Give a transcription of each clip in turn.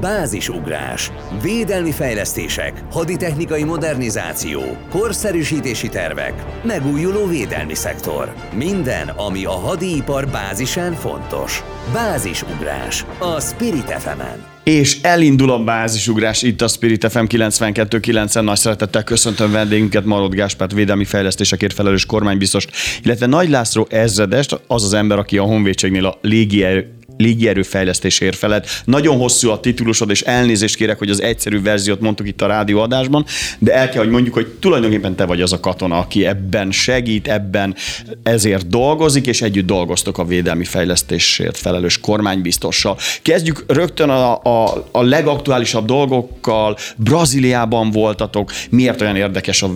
Bázisugrás, védelmi fejlesztések, haditechnikai modernizáció, korszerűsítési tervek, megújuló védelmi szektor. Minden, ami a hadipar bázisán fontos. Bázisugrás a Spirit fm -en. És elindul a bázisugrás itt a Spirit FM 92.9-en. Nagy szeretettel köszöntöm vendégünket, Marod Gáspárt, védelmi fejlesztésekért felelős kormánybiztos, illetve Nagy László ezredest, az az ember, aki a honvédségnél a légierő légierőfejlesztésért felett. Nagyon hosszú a titulusod, és elnézést kérek, hogy az egyszerű verziót mondtuk itt a rádióadásban, de el kell, hogy mondjuk, hogy tulajdonképpen te vagy az a katona, aki ebben segít, ebben ezért dolgozik, és együtt dolgoztok a védelmi fejlesztésért felelős kormánybiztossal. Kezdjük rögtön a, a, a legaktuálisabb dolgokkal. Brazíliában voltatok. Miért olyan érdekes a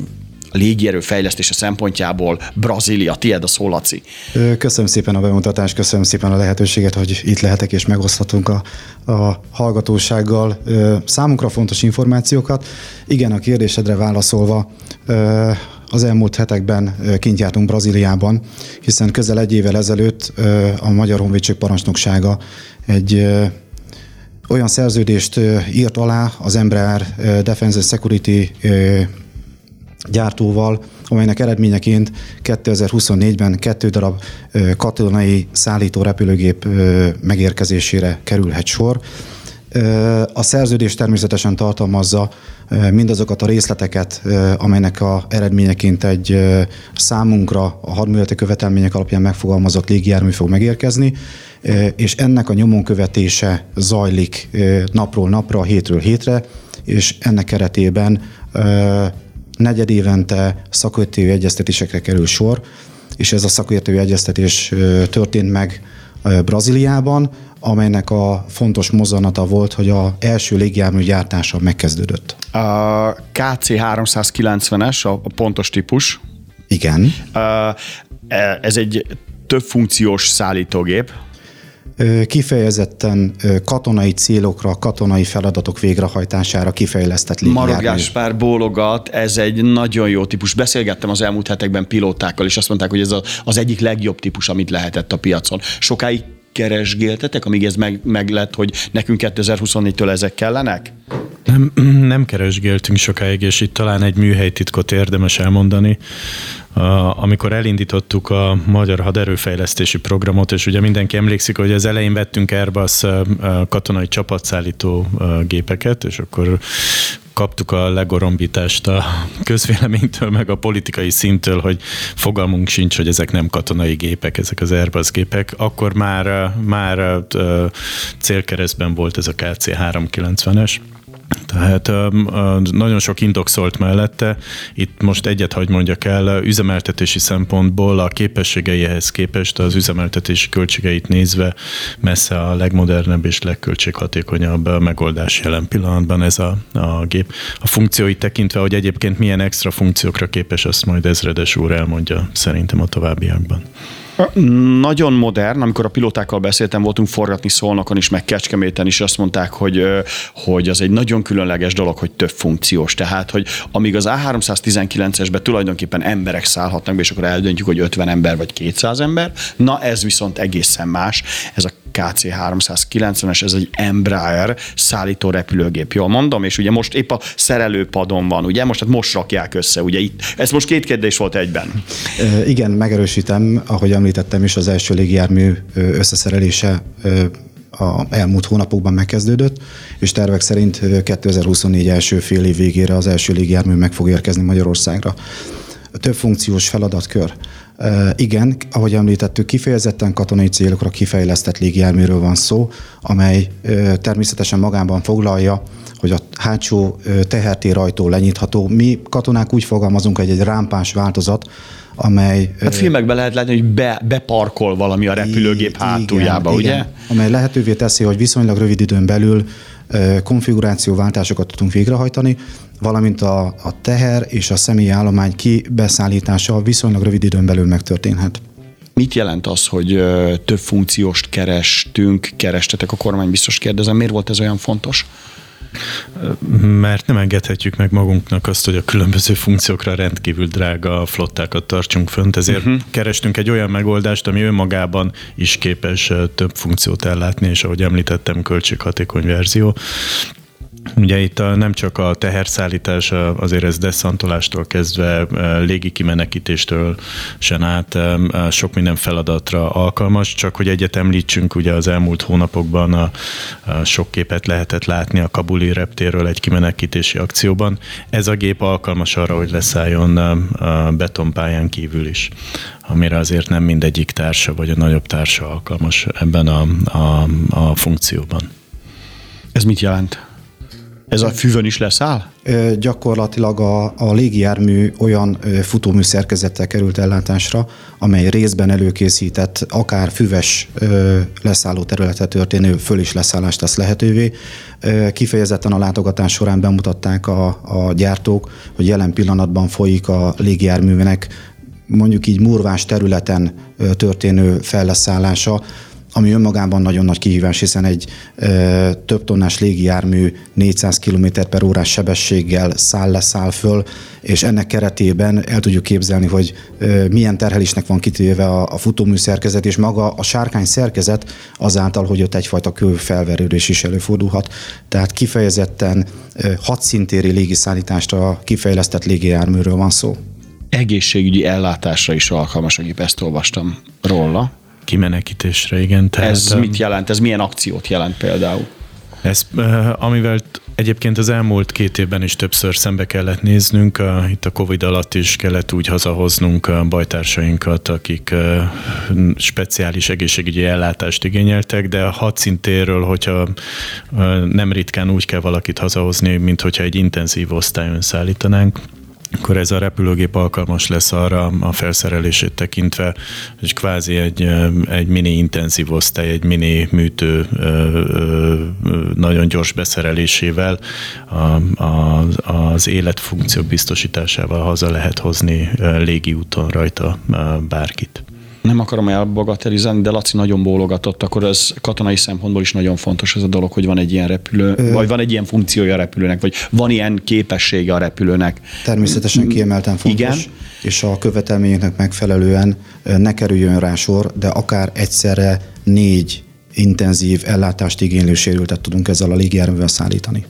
légierő fejlesztése szempontjából Brazília. Tied a szó, Laci. Köszönöm szépen a bemutatást, köszönöm szépen a lehetőséget, hogy itt lehetek és megoszthatunk a, a hallgatósággal számunkra fontos információkat. Igen, a kérdésedre válaszolva, az elmúlt hetekben kint jártunk Brazíliában, hiszen közel egy évvel ezelőtt a Magyar Honvédség parancsnoksága egy olyan szerződést írt alá az Embraer Defense Security gyártóval, amelynek eredményeként 2024-ben kettő darab katonai szállító repülőgép megérkezésére kerülhet sor. A szerződés természetesen tartalmazza mindazokat a részleteket, amelynek a eredményeként egy számunkra a hadműveleti követelmények alapján megfogalmazott légijármű fog megérkezni, és ennek a nyomon követése zajlik napról napra, hétről hétre, és ennek keretében negyed évente szakértői egyeztetésekre kerül sor, és ez a szakértői egyeztetés történt meg Brazíliában, amelynek a fontos mozzanata volt, hogy a első légjármű gyártása megkezdődött. A KC-390-es, a pontos típus. Igen. E, ez egy több funkciós szállítógép, kifejezetten katonai célokra, katonai feladatok végrehajtására kifejlesztett légijármű. Marok bólogat, ez egy nagyon jó típus. Beszélgettem az elmúlt hetekben pilótákkal, és azt mondták, hogy ez az egyik legjobb típus, amit lehetett a piacon. Sokáig keresgéltetek, amíg ez meg, meg lett, hogy nekünk 2024-től ezek kellenek? Nem, nem keresgéltünk sokáig, és itt talán egy műhelytitkot érdemes elmondani. Amikor elindítottuk a Magyar Haderőfejlesztési Programot, és ugye mindenki emlékszik, hogy az elején vettünk Airbus katonai csapatszállító gépeket, és akkor kaptuk a legorombítást a közvéleménytől, meg a politikai szintől, hogy fogalmunk sincs, hogy ezek nem katonai gépek, ezek az Airbus gépek. Akkor már, már célkeresztben volt ez a KC-390-es, tehát nagyon sok indok szólt mellette. Itt most egyet hagy mondjak el, üzemeltetési szempontból a képességeihez képest az üzemeltetési költségeit nézve messze a legmodernebb és legköltséghatékonyabb megoldás jelen pillanatban ez a, a gép. A funkcióit tekintve, hogy egyébként milyen extra funkciókra képes, azt majd ezredes úr elmondja szerintem a továbbiakban. Nagyon modern, amikor a pilótákkal beszéltem, voltunk forgatni Szolnokon is, meg Kecskeméten is, azt mondták, hogy, hogy az egy nagyon különleges dolog, hogy több funkciós. Tehát, hogy amíg az A319-esben tulajdonképpen emberek szállhatnak be, és akkor eldöntjük, hogy 50 ember vagy 200 ember, na ez viszont egészen más. Ez a KC-390-es, ez egy Embraer szállító repülőgép, jól mondom, és ugye most épp a szerelőpadon van, ugye, most hát most rakják össze, ugye itt. Ez most két kérdés volt egyben. E, igen, megerősítem, ahogy említettem is, az első légijármű összeszerelése a elmúlt hónapokban megkezdődött, és tervek szerint 2024 első fél év végére az első légijármű meg fog érkezni Magyarországra. Több funkciós feladatkör. Igen, ahogy említettük, kifejezetten katonai célokra kifejlesztett légijárműről van szó, amely természetesen magában foglalja, hogy a hátsó tehertér ajtó lenyitható. Mi katonák úgy fogalmazunk, hogy egy rámpás változat, amely... Hát filmekben lehet látni, hogy be, beparkol valami a repülőgép hátuljába, igen, ugye? Igen, amely lehetővé teszi, hogy viszonylag rövid időn belül konfigurációváltásokat tudunk végrehajtani, valamint a, a teher és a személyi állomány kibeszállítása viszonylag rövid időn belül megtörténhet. Mit jelent az, hogy több funkcióst kerestünk, kerestetek a kormány biztos kérdezem, miért volt ez olyan fontos? Mert nem engedhetjük meg magunknak azt, hogy a különböző funkciókra rendkívül drága flottákat tartsunk fönt, ezért uh-huh. kerestünk egy olyan megoldást, ami önmagában is képes több funkciót ellátni, és ahogy említettem, költséghatékony verzió. Ugye itt a, nem csak a teherszállítás, azért ez deszantolástól kezdve légi kimenekítéstől sen át sok minden feladatra alkalmas, csak hogy egyet említsünk, ugye az elmúlt hónapokban a, a sok képet lehetett látni a kabuli reptéről egy kimenekítési akcióban. Ez a gép alkalmas arra, hogy leszálljon a betonpályán kívül is amire azért nem mindegyik társa vagy a nagyobb társa alkalmas ebben a, a, a funkcióban. Ez mit jelent? Ez a füvön is leszáll? Gyakorlatilag a, a légijármű olyan futómű szerkezettel került ellátásra, amely részben előkészített akár füves leszálló területet történő föl is leszállást tesz lehetővé. Kifejezetten a látogatás során bemutatták a, a gyártók, hogy jelen pillanatban folyik a légijárművenek mondjuk így murvás területen történő felleszállása, ami önmagában nagyon nagy kihívás, hiszen egy ö, több tonnás légijármű 400 km per órás sebességgel száll le, száll föl, és ennek keretében el tudjuk képzelni, hogy ö, milyen terhelésnek van kitéve a, a futómű szerkezet, és maga a sárkány szerkezet azáltal, hogy ott egyfajta kőfelverődés is előfordulhat. Tehát kifejezetten ö, hadszintéri légiszállításra kifejlesztett légijárműről van szó. Egészségügyi ellátásra is alkalmas a gép, ezt olvastam róla. Kimenekítésre, igen. Tehát, Ez mit jelent? Ez milyen akciót jelent például? Ez, amivel egyébként az elmúlt két évben is többször szembe kellett néznünk, itt a Covid alatt is kellett úgy hazahoznunk a bajtársainkat, akik speciális egészségügyi ellátást igényeltek, de a hadszintéről, hogyha nem ritkán úgy kell valakit hazahozni, mint hogyha egy intenzív osztályon szállítanánk, akkor ez a repülőgép alkalmas lesz arra a felszerelését tekintve, hogy kvázi egy, egy mini intenzív osztály, egy mini műtő nagyon gyors beszerelésével a, a, az életfunkció biztosításával haza lehet hozni légi úton rajta bárkit nem akarom elbagatelizálni, de Laci nagyon bólogatott, akkor ez katonai szempontból is nagyon fontos ez a dolog, hogy van egy ilyen repülő, Ö... vagy van egy ilyen funkciója a repülőnek, vagy van ilyen képessége a repülőnek. Természetesen kiemelten fontos. Igen. És a követelményeknek megfelelően ne kerüljön rá sor, de akár egyszerre négy intenzív ellátást igénylő sérültet tudunk ezzel a légijárművel szállítani.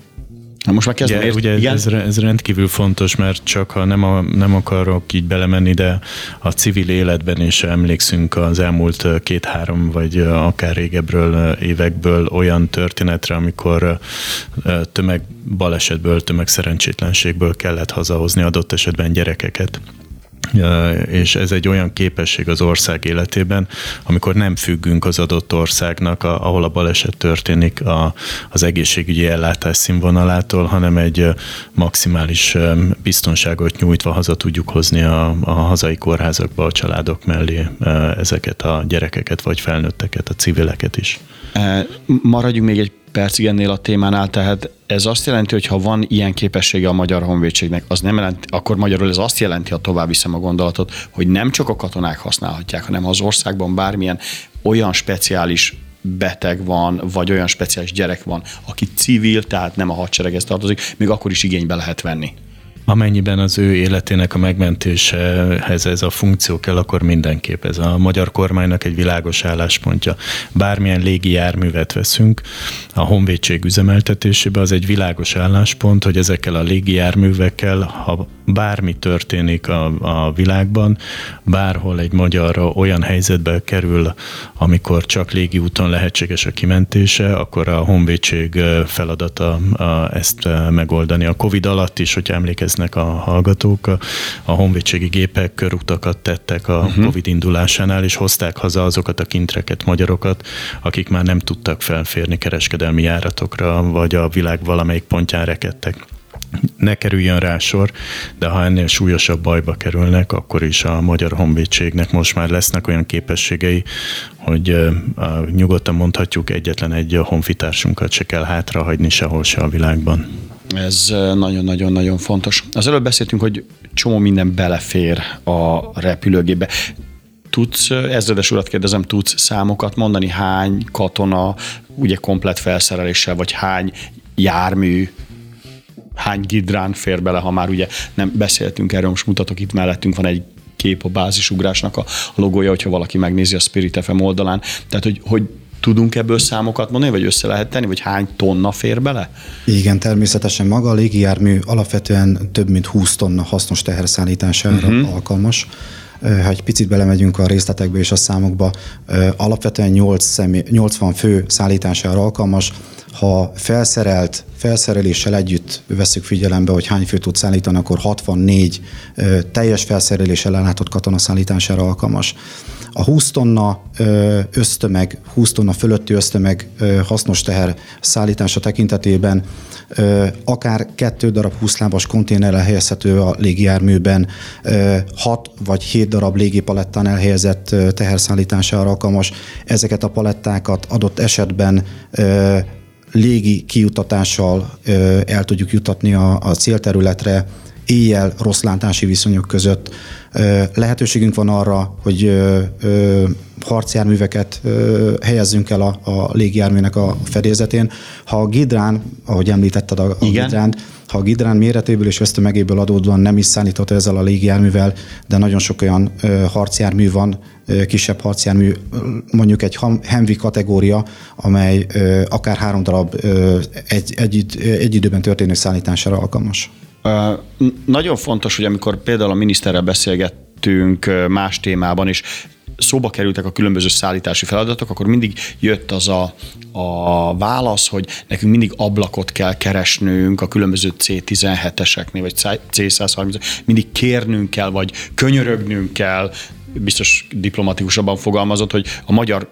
Na most már kezdem ugye, ugye ez, ez rendkívül fontos, mert csak ha nem, a, nem akarok így belemenni, de a civil életben is emlékszünk az elmúlt két-három vagy akár régebről évekből olyan történetre, amikor tömegbalesetből, tömegszerencsétlenségből kellett hazahozni adott esetben gyerekeket és ez egy olyan képesség az ország életében, amikor nem függünk az adott országnak, ahol a baleset történik a, az egészségügyi ellátás színvonalától, hanem egy maximális biztonságot nyújtva haza tudjuk hozni a, a hazai kórházakba a családok mellé ezeket a gyerekeket vagy felnőtteket, a civileket is. Maradjunk még egy percig ennél a témánál, tehát ez azt jelenti, hogy ha van ilyen képessége a Magyar Honvédségnek, az nem jelenti, akkor magyarul ez azt jelenti, ha tovább viszem a gondolatot, hogy nem csak a katonák használhatják, hanem az országban bármilyen olyan speciális beteg van, vagy olyan speciális gyerek van, aki civil, tehát nem a hadsereghez tartozik, még akkor is igénybe lehet venni. Amennyiben az ő életének a megmentésehez ez a funkció kell, akkor mindenképp ez a magyar kormánynak egy világos álláspontja. Bármilyen légi járművet veszünk a honvédség üzemeltetésébe, az egy világos álláspont, hogy ezekkel a légi járművekkel, ha bármi történik a, a világban, bárhol egy magyar olyan helyzetbe kerül, amikor csak légi úton lehetséges a kimentése, akkor a honvédség feladata ezt megoldani. A Covid alatt is, hogyha emlékeznek a hallgatók, a, a honvédségi gépek körutakat tettek a uh-huh. Covid indulásánál, és hozták haza azokat a kintreket, magyarokat, akik már nem tudtak felférni kereskedelmi járatokra, vagy a világ valamelyik pontján rekedtek ne kerüljön rá sor, de ha ennél súlyosabb bajba kerülnek, akkor is a Magyar Honvédségnek most már lesznek olyan képességei, hogy uh, nyugodtan mondhatjuk, egyetlen egy honfitársunkat se kell hátrahagyni sehol se a világban. Ez nagyon-nagyon-nagyon fontos. Az előbb beszéltünk, hogy csomó minden belefér a repülőgépbe. Tudsz, ezredes urat kérdezem, tudsz számokat mondani, hány katona, ugye komplet felszereléssel, vagy hány jármű, hány gidrán fér bele, ha már ugye nem beszéltünk erről, most mutatok itt mellettünk van egy kép a bázisugrásnak a logója, hogyha valaki megnézi a Spirit FM oldalán. Tehát, hogy, hogy tudunk ebből számokat mondani, vagy össze lehet tenni, vagy hány tonna fér bele? Igen, természetesen maga a légijármű alapvetően több mint 20 tonna hasznos teherszállítására uh-huh. alkalmas. Ha egy picit belemegyünk a részletekbe és a számokba, alapvetően 8 személy, 80 fő szállítására alkalmas, ha felszerelt, felszereléssel együtt veszük figyelembe, hogy hány fő tud szállítani, akkor 64 teljes felszereléssel ellátott katona szállítására alkalmas. A 20 tonna ösztömeg, 20 tonna fölötti ösztömeg hasznos teher szállítása tekintetében akár kettő darab 20 lábas konténer elhelyezhető a légijárműben, 6 vagy 7 darab légipalettán elhelyezett teherszállítására alkalmas. Ezeket a palettákat adott esetben légi kijutatással el tudjuk jutatni a, a célterületre, éjjel rossz látási viszonyok között. Lehetőségünk van arra, hogy harcjárműveket helyezzünk el a, a légijárműnek a fedélzetén. Ha a Gidrán, ahogy említetted a, a Gidránt, ha a Gidrán méretéből és ösztömegéből adódóan nem is szállítható ezzel a légijárművel, de nagyon sok olyan harcjármű van, kisebb harcjármű, mondjuk egy Hemvi kategória, amely akár három darab egy, egy, egy időben történő szállítására alkalmas. Nagyon fontos, hogy amikor például a miniszterrel beszélgettünk más témában is, szóba kerültek a különböző szállítási feladatok, akkor mindig jött az a, a válasz, hogy nekünk mindig ablakot kell keresnünk a különböző C17-eseknél, vagy C130, mindig kérnünk kell, vagy könyörögnünk kell, biztos diplomatikusabban fogalmazott, hogy a magyar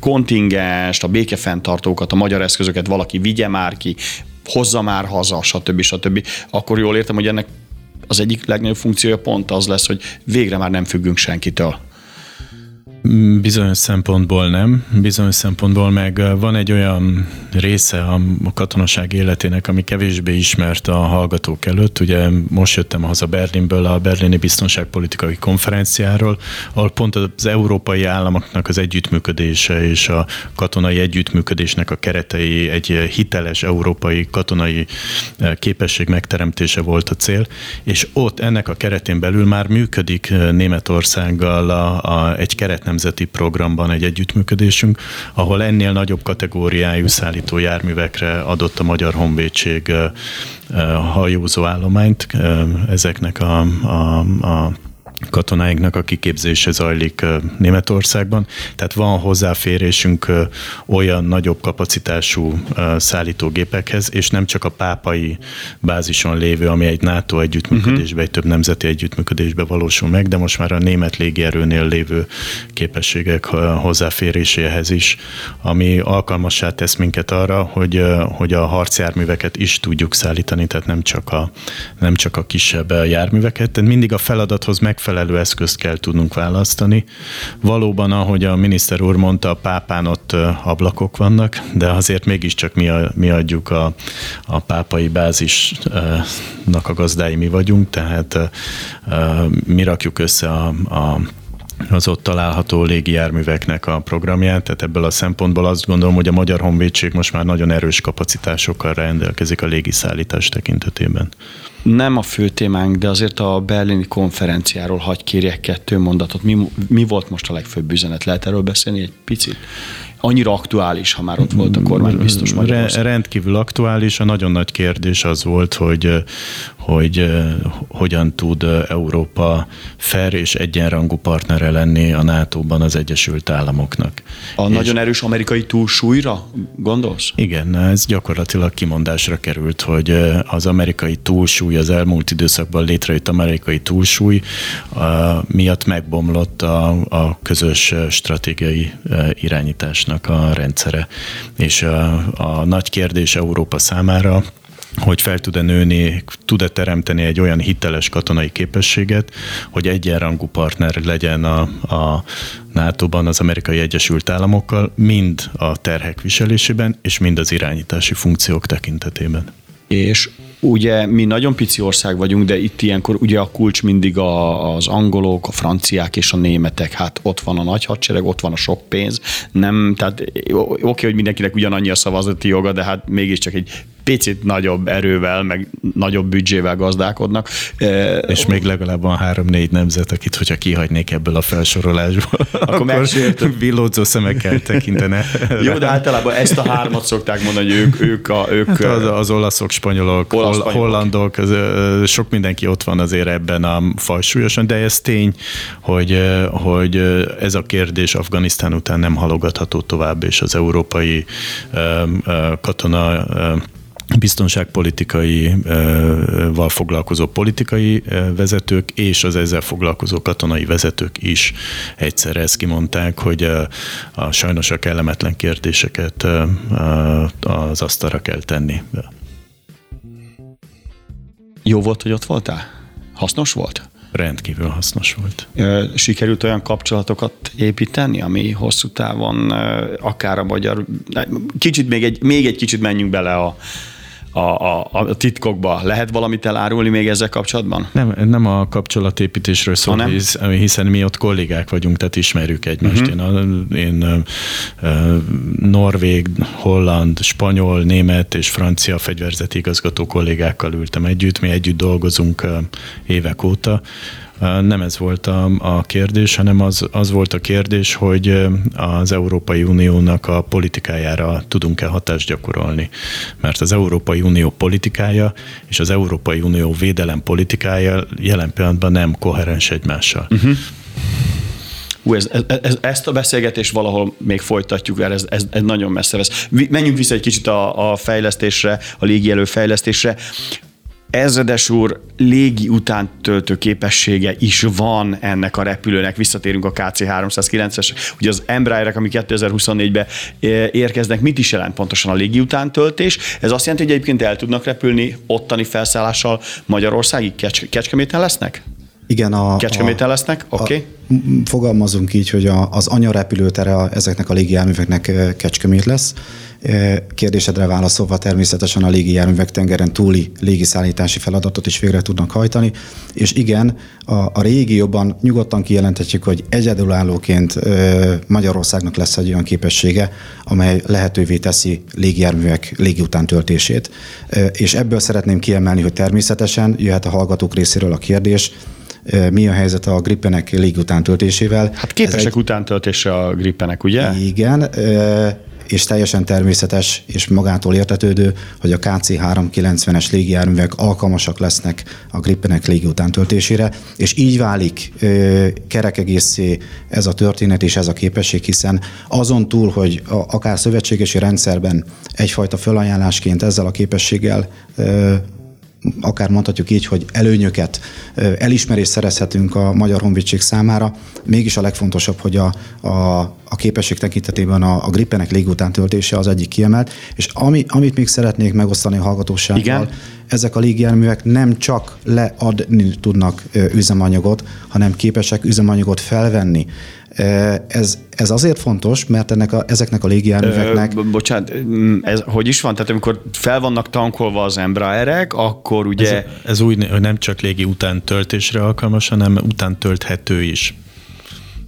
kontingenst, a békefenntartókat, a magyar eszközöket valaki vigye már ki, hozza már haza, stb. stb. Akkor jól értem, hogy ennek az egyik legnagyobb funkciója pont az lesz, hogy végre már nem függünk senkitől. Bizonyos szempontból nem, bizonyos szempontból meg van egy olyan része a katonaság életének, ami kevésbé ismert a hallgatók előtt. Ugye most jöttem haza Berlinből a berlini biztonságpolitikai konferenciáról, ahol pont az európai államoknak az együttműködése és a katonai együttműködésnek a keretei egy hiteles európai katonai képesség megteremtése volt a cél, és ott ennek a keretén belül már működik Németországgal a, a, egy keret nemzeti programban egy együttműködésünk, ahol ennél nagyobb kategóriájú szállító járművekre adott a Magyar Honvédség hajózó állományt ezeknek a, a, a katonáinknak a kiképzése zajlik Németországban, tehát van hozzáférésünk olyan nagyobb kapacitású szállítógépekhez, és nem csak a pápai bázison lévő, ami egy NATO együttműködésbe, egy több nemzeti együttműködésbe valósul meg, de most már a német légierőnél lévő képességek hozzáféréséhez is, ami alkalmassá tesz minket arra, hogy, hogy a harcjárműveket is tudjuk szállítani, tehát nem csak a, nem csak a kisebb járműveket, tehát mindig a feladathoz meg megfelelő eszközt kell tudnunk választani. Valóban, ahogy a miniszter úr mondta, a pápán ott ablakok vannak, de azért mégiscsak mi, a, mi adjuk a, a pápai bázisnak a gazdái mi vagyunk, tehát mi rakjuk össze a, a az ott található légijárműveknek a programját, tehát ebből a szempontból azt gondolom, hogy a Magyar Honvédség most már nagyon erős kapacitásokkal rendelkezik a légiszállítás tekintetében. Nem a fő témánk, de azért a berlini konferenciáról hagy kérjek kettő mondatot. Mi, mi volt most a legfőbb üzenet? Lehet erről beszélni egy picit? Annyira aktuális, ha már ott volt a kormány biztos Magyarország. Rendkívül aktuális. A nagyon nagy kérdés az volt, hogy, hogy hogyan tud Európa fair és egyenrangú partnere lenni a NATO-ban az Egyesült Államoknak. A és nagyon erős amerikai túlsúlyra gondolsz? Igen, ez gyakorlatilag kimondásra került, hogy az amerikai túlsúly, az elmúlt időszakban létrejött amerikai túlsúly miatt megbomlott a, a közös stratégiai irányításnak biztonságnak a rendszere. És a, a nagy kérdés Európa számára, hogy fel tud-e nőni, tud-e teremteni egy olyan hiteles katonai képességet, hogy egyenrangú partner legyen a, a NATO-ban az amerikai Egyesült Államokkal, mind a terhek viselésében, és mind az irányítási funkciók tekintetében. És ugye mi nagyon pici ország vagyunk, de itt ilyenkor ugye a kulcs mindig a, az angolok, a franciák és a németek. Hát ott van a nagy hadsereg, ott van a sok pénz. Nem, tehát oké, okay, hogy mindenkinek ugyanannyi a szavazati joga, de hát mégiscsak egy picit nagyobb erővel, meg nagyobb büdzsével gazdálkodnak. És még legalább van három-négy nemzet, akit, hogyha kihagynék ebből a felsorolásból, akkor, akkor villódzó szemekkel tekintene. Jó, de általában ezt a hármat szokták mondani, hogy ők, ők, a, ők hát az, az olaszok, spanyolok, olasz, spanyolok. hollandok, az, sok mindenki ott van azért ebben a fajsúlyosan, de ez tény, hogy, hogy ez a kérdés Afganisztán után nem halogatható tovább, és az európai katona biztonságpolitikai val foglalkozó politikai vezetők és az ezzel foglalkozó katonai vezetők is egyszerre ezt kimondták, hogy a, a sajnos a kellemetlen kérdéseket az asztalra kell tenni. Jó volt, hogy ott voltál? Hasznos volt? rendkívül hasznos volt. Sikerült olyan kapcsolatokat építeni, ami hosszú távon akár a magyar... Kicsit még egy, még egy kicsit menjünk bele a, a, a, a titkokba. Lehet valamit elárulni még ezzel kapcsolatban? Nem, nem a kapcsolatépítésről szól, hisz, hiszen mi ott kollégák vagyunk, tehát ismerjük egymást. Uh-huh. Én, a, én a, norvég, holland, spanyol, német és francia fegyverzeti igazgató kollégákkal ültem együtt. Mi együtt dolgozunk évek óta nem ez volt a, a kérdés, hanem az, az volt a kérdés, hogy az Európai Uniónak a politikájára tudunk-e hatást gyakorolni. Mert az Európai Unió politikája és az Európai Unió védelem politikája jelen pillanatban nem koherens egymással. Uh-huh. Hú, ez, ez, ezt a beszélgetést valahol még folytatjuk, mert ez, ez, ez nagyon messze vesz. Menjünk vissza egy kicsit a, a fejlesztésre, a légielő fejlesztésre ezredes úr légi utántöltő képessége is van ennek a repülőnek. Visszatérünk a KC-309-es, ugye az Embraerek, ami 2024-ben eh, érkeznek, mit is jelent pontosan a légi utántöltés? Ez azt jelenti, hogy egyébként el tudnak repülni ottani felszállással Magyarországig? Kecs- Kecskeméten lesznek? Igen, a... Kecskeméten lesznek? Oké. Okay. Fogalmazunk így, hogy a, az anyarepülőtere ezeknek a légielműveknek eh, Kecskemét lesz Kérdésedre válaszolva természetesen a légijárművek tengeren túli légiszállítási feladatot is végre tudnak hajtani, és igen, a, a régióban nyugodtan kijelenthetjük, hogy egyedülállóként Magyarországnak lesz egy olyan képessége, amely lehetővé teszi légijárművek légiutántöltését. És ebből szeretném kiemelni, hogy természetesen jöhet a hallgatók részéről a kérdés, mi a helyzet a grippenek légutántöltésével. Hát képesek egy... utántöltésre a grippenek, ugye? Igen, és teljesen természetes és magától értetődő, hogy a KC-390-es légijárművek alkalmasak lesznek a Grippenek légi utántöltésére, és így válik ö, kerekegészé ez a történet és ez a képesség, hiszen azon túl, hogy a, akár szövetségesi rendszerben egyfajta felajánlásként ezzel a képességgel ö, akár mondhatjuk így, hogy előnyöket, elismerést szerezhetünk a Magyar Honvédség számára. Mégis a legfontosabb, hogy a, a, a képesség tekintetében a, a grippenek légután töltése az egyik kiemelt, és ami, amit még szeretnék megosztani a hallgatósággal, Igen? ezek a légijárművek nem csak leadni tudnak üzemanyagot, hanem képesek üzemanyagot felvenni. Ez, ez azért fontos, mert ennek a, ezeknek a légijárműveknek... Ö, bocsánat, mm, ez hogy is van? Tehát amikor fel vannak tankolva az Embraerek, akkor ugye... Ez, ez úgy, hogy nem csak légi utántöltésre alkalmas, hanem utántölthető is.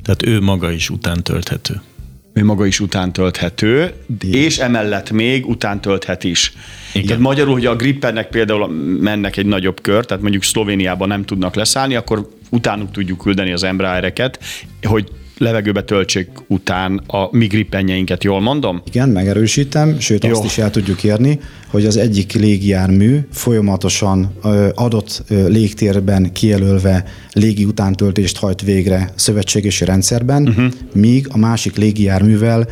Tehát ő maga is utántölthető. Ő maga is utántölthető, és emellett még utántölthet is. Igen. Tehát magyarul, hogy a grippernek például mennek egy nagyobb kör, tehát mondjuk Szlovéniában nem tudnak leszállni, akkor utánuk tudjuk küldeni az Embraereket, hogy levegőbe töltsék után a mi grippenjeinket, jól mondom? Igen, megerősítem, sőt Jó. azt is el tudjuk érni, hogy az egyik légijármű folyamatosan adott légtérben kijelölve légi utántöltést hajt végre szövetségesi rendszerben, uh-huh. míg a másik légijárművel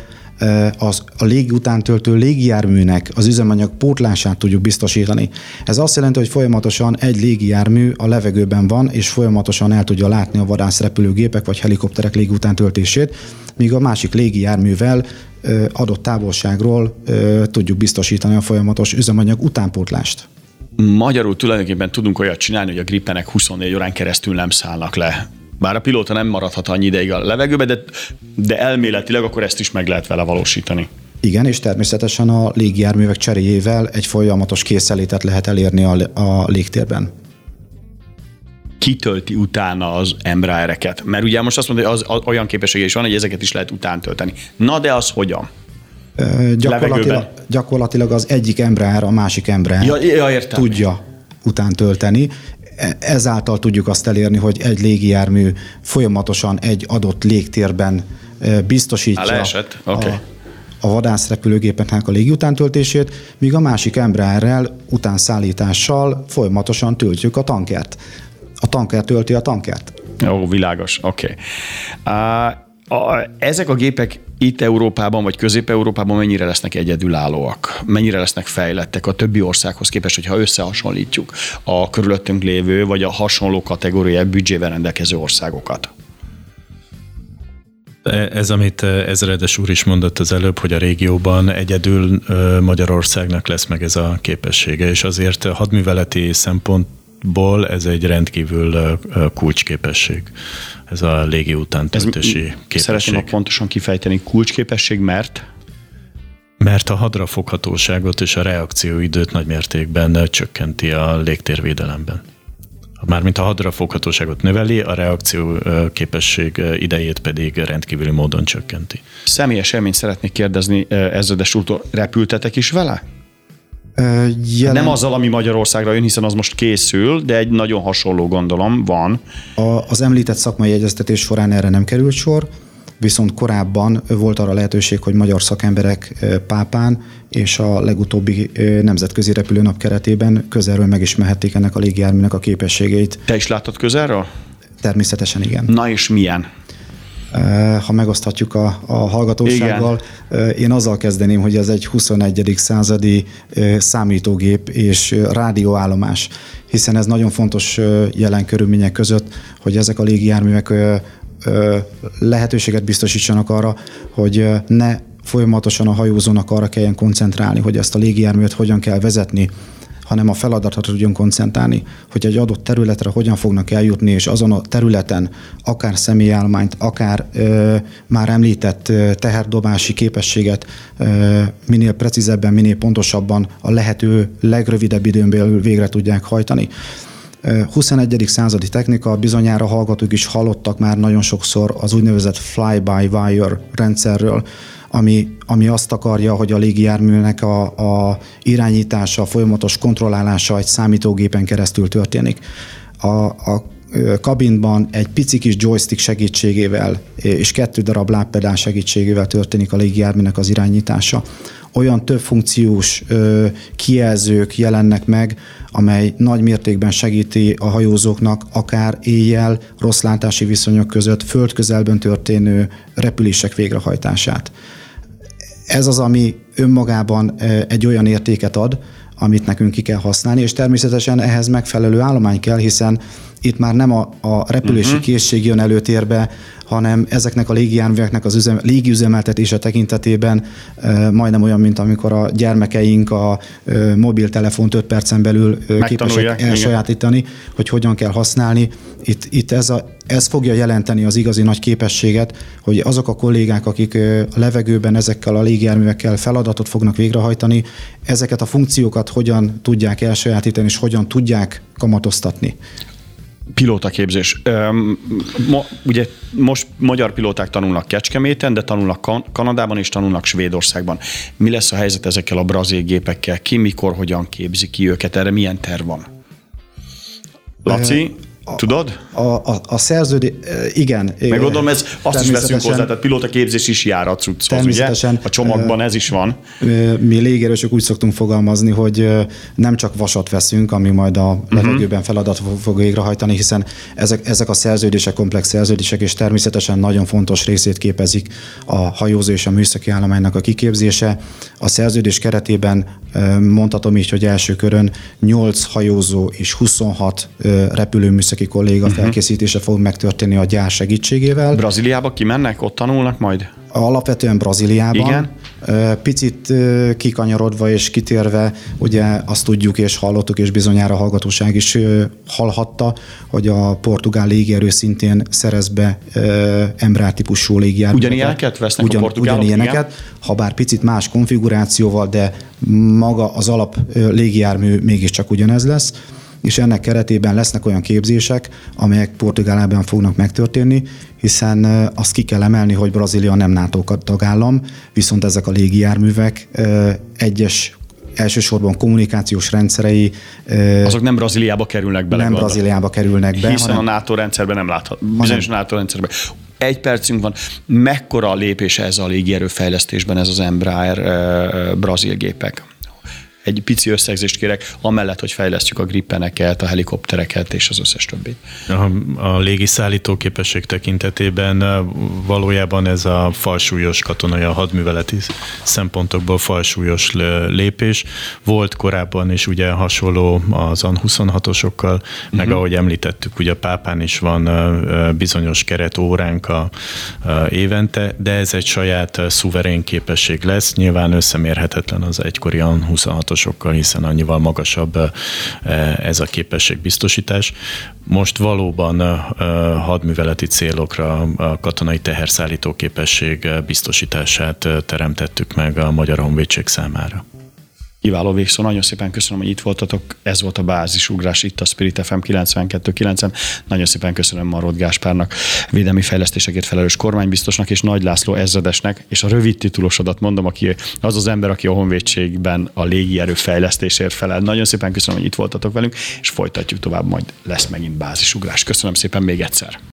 az a légi utántöltő légijárműnek az üzemanyag pótlását tudjuk biztosítani. Ez azt jelenti, hogy folyamatosan egy légijármű a levegőben van, és folyamatosan el tudja látni a vadászrepülőgépek vagy helikopterek légi utántöltését, míg a másik légijárművel adott távolságról tudjuk biztosítani a folyamatos üzemanyag utánpótlást. Magyarul tulajdonképpen tudunk olyat csinálni, hogy a grippenek 24 órán keresztül nem szállnak le bár a pilóta nem maradhat annyi ideig a levegőbe, de, de elméletileg akkor ezt is meg lehet vele valósítani. Igen, és természetesen a légijárművek cseréjével egy folyamatos készelétet lehet elérni a, a légtérben kitölti utána az Embraereket. Mert ugye most azt mondja, hogy az, az olyan képessége is van, hogy ezeket is lehet utántölteni. Na de az hogyan? Gyakorlatilag, gyakorlatilag az egyik ember a másik ember ja, ja, értem. tudja után tölteni. E, ezáltal tudjuk azt elérni, hogy egy légijármű folyamatosan egy adott légtérben biztosítja okay. a, a vadászrepülőgépeknek a légiutántöltését, míg a másik emberrel utánszállítással folyamatosan töltjük a tankert. A tanker tölti a tankert. Ó, világos, oké. Okay. Uh, ezek a gépek itt Európában vagy Közép-Európában mennyire lesznek egyedülállóak? Mennyire lesznek fejlettek a többi országhoz képest, hogyha összehasonlítjuk a körülöttünk lévő vagy a hasonló kategóriai büdzsével rendelkező országokat? Ez, amit Ezredes úr is mondott az előbb, hogy a régióban egyedül Magyarországnak lesz meg ez a képessége, és azért hadműveleti szempontból ez egy rendkívül kulcsképesség, ez a légi utántöltési képesség. Szeretném pontosan kifejteni, kulcsképesség, mert? Mert a hadrafoghatóságot és a reakcióidőt nagymértékben csökkenti a légtérvédelemben mármint a hadrafoghatóságot növeli, a reakció képesség idejét pedig rendkívüli módon csökkenti. Személyes élményt szeretnék kérdezni ezredes úrtól, repültetek is vele? Jelen... Nem azzal, ami Magyarországra jön, hiszen az most készül, de egy nagyon hasonló gondolom van. A, az említett szakmai egyeztetés során erre nem került sor viszont korábban volt arra lehetőség, hogy magyar szakemberek Pápán és a legutóbbi nemzetközi repülőnap keretében közelről megismerhették ennek a légijárműnek a képességeit. Te is láttad közelről? Természetesen igen. Na és milyen? Ha megoszthatjuk a, a hallgatósággal, Igen. én azzal kezdeném, hogy ez egy 21. századi számítógép és rádióállomás, hiszen ez nagyon fontos jelen körülmények között, hogy ezek a légijárművek lehetőséget biztosítsanak arra, hogy ne folyamatosan a hajózónak arra kelljen koncentrálni, hogy ezt a légijárművet hogyan kell vezetni, hanem a feladatra tudjon koncentrálni, hogy egy adott területre hogyan fognak eljutni, és azon a területen akár személyállományt, akár ö, már említett ö, teherdobási képességet ö, minél precízebben, minél pontosabban a lehető legrövidebb időn belül végre tudják hajtani. 21. századi technika, bizonyára hallgatók is hallottak már nagyon sokszor az úgynevezett fly-by-wire rendszerről, ami, ami azt akarja, hogy a légijárműnek a, a irányítása, a folyamatos kontrollálása egy számítógépen keresztül történik. A, a kabinban egy pici kis joystick segítségével és kettő darab lábpedál segítségével történik a légijárműnek az irányítása. Olyan több funkciós kijelzők jelennek meg, amely nagy mértékben segíti a hajózóknak akár éjjel, rossz látási viszonyok között földközelben történő repülések végrehajtását. Ez az, ami önmagában egy olyan értéket ad, amit nekünk ki kell használni, és természetesen ehhez megfelelő állomány kell, hiszen itt már nem a, a repülési uh-huh. készség jön előtérbe, hanem ezeknek a légijárműveknek az üzem, légiüzemeltetése tekintetében e, majdnem olyan, mint amikor a gyermekeink a e, mobiltelefont 5 percen belül e, képesek elsajátítani, igen. hogy hogyan kell használni. Itt, itt ez, a, ez fogja jelenteni az igazi nagy képességet, hogy azok a kollégák, akik a levegőben ezekkel a légijárművekkel feladatot fognak végrehajtani, ezeket a funkciókat hogyan tudják elsajátítani, és hogyan tudják kamatoztatni pilótaképzés. Ugye most magyar pilóták tanulnak Kecskeméten, de tanulnak kan- Kanadában és tanulnak Svédországban. Mi lesz a helyzet ezekkel a brazil gépekkel? Ki, mikor, hogyan képzi ki őket? Erre milyen terv van? Laci? Tudod? A, a, a szerződés, igen. Meg gondolom, ez azt is veszünk hozzá, tehát pilóta képzés is jár a cucchoz, ugye? A csomagban ez is van. Mi légérősök úgy szoktunk fogalmazni, hogy nem csak vasat veszünk, ami majd a mhm. levegőben feladat fog végrehajtani, hiszen ezek, ezek a szerződések komplex szerződések, és természetesen nagyon fontos részét képezik a hajózó és a műszaki állománynak a kiképzése. A szerződés keretében mondhatom így, hogy első körön 8 hajózó és 26 repülőműszaki műszaki kolléga uh-huh. felkészítése fog megtörténni a gyár segítségével. Brazíliába kimennek, ott tanulnak majd? Alapvetően Brazíliában. Igen. Picit kikanyarodva és kitérve, ugye azt tudjuk és hallottuk, és bizonyára a hallgatóság is hallhatta, hogy a portugál légierő szintén szerez be Embraer típusú légijárműveket. Ugyanilyeneket vesznek Ugyan, a portugálok? Ugyanilyeneket, ha bár picit más konfigurációval, de maga az alap légijármű mégiscsak ugyanez lesz és ennek keretében lesznek olyan képzések, amelyek Portugáliában fognak megtörténni, hiszen azt ki kell emelni, hogy Brazília nem NATO tagállam, viszont ezek a légijárművek egyes elsősorban kommunikációs rendszerei. Azok nem Brazíliába kerülnek bele. Nem Brazíliába kerülnek be. Hiszen hanem, a NATO rendszerben nem láthat. Bizonyos hanem, NATO rendszerben. Egy percünk van. Mekkora a lépés ez a légierőfejlesztésben, ez az Embraer brazil gépek? Egy pici összegzést kérek, amellett, hogy fejlesztjük a grippeneket, a helikoptereket és az összes többit. A, a légiszállító képesség tekintetében valójában ez a falsúlyos katonai, a hadműveleti szempontokból falsúlyos lépés. Volt korábban is ugye hasonló az AN-26-osokkal, uh-huh. meg mhm. ahogy említettük, ugye a pápán is van bizonyos keret óránk a, a évente, de ez egy saját szuverén képesség lesz, nyilván összemérhetetlen az egykori AN-26-os biztosokkal, hiszen annyival magasabb ez a képességbiztosítás. Most valóban hadműveleti célokra a katonai teherszállító képesség biztosítását teremtettük meg a Magyar Honvédség számára. Kiváló végszó, nagyon szépen köszönöm, hogy itt voltatok. Ez volt a bázisugrás itt a Spirit FM 92.9-en. Nagyon szépen köszönöm Marod Gáspárnak, védelmi fejlesztésekért felelős kormánybiztosnak és Nagy László ezredesnek, és a rövid titulosodat mondom, aki az az ember, aki a honvédségben a légierő fejlesztésért felel. Nagyon szépen köszönöm, hogy itt voltatok velünk, és folytatjuk tovább, majd lesz megint bázisugrás. Köszönöm szépen még egyszer.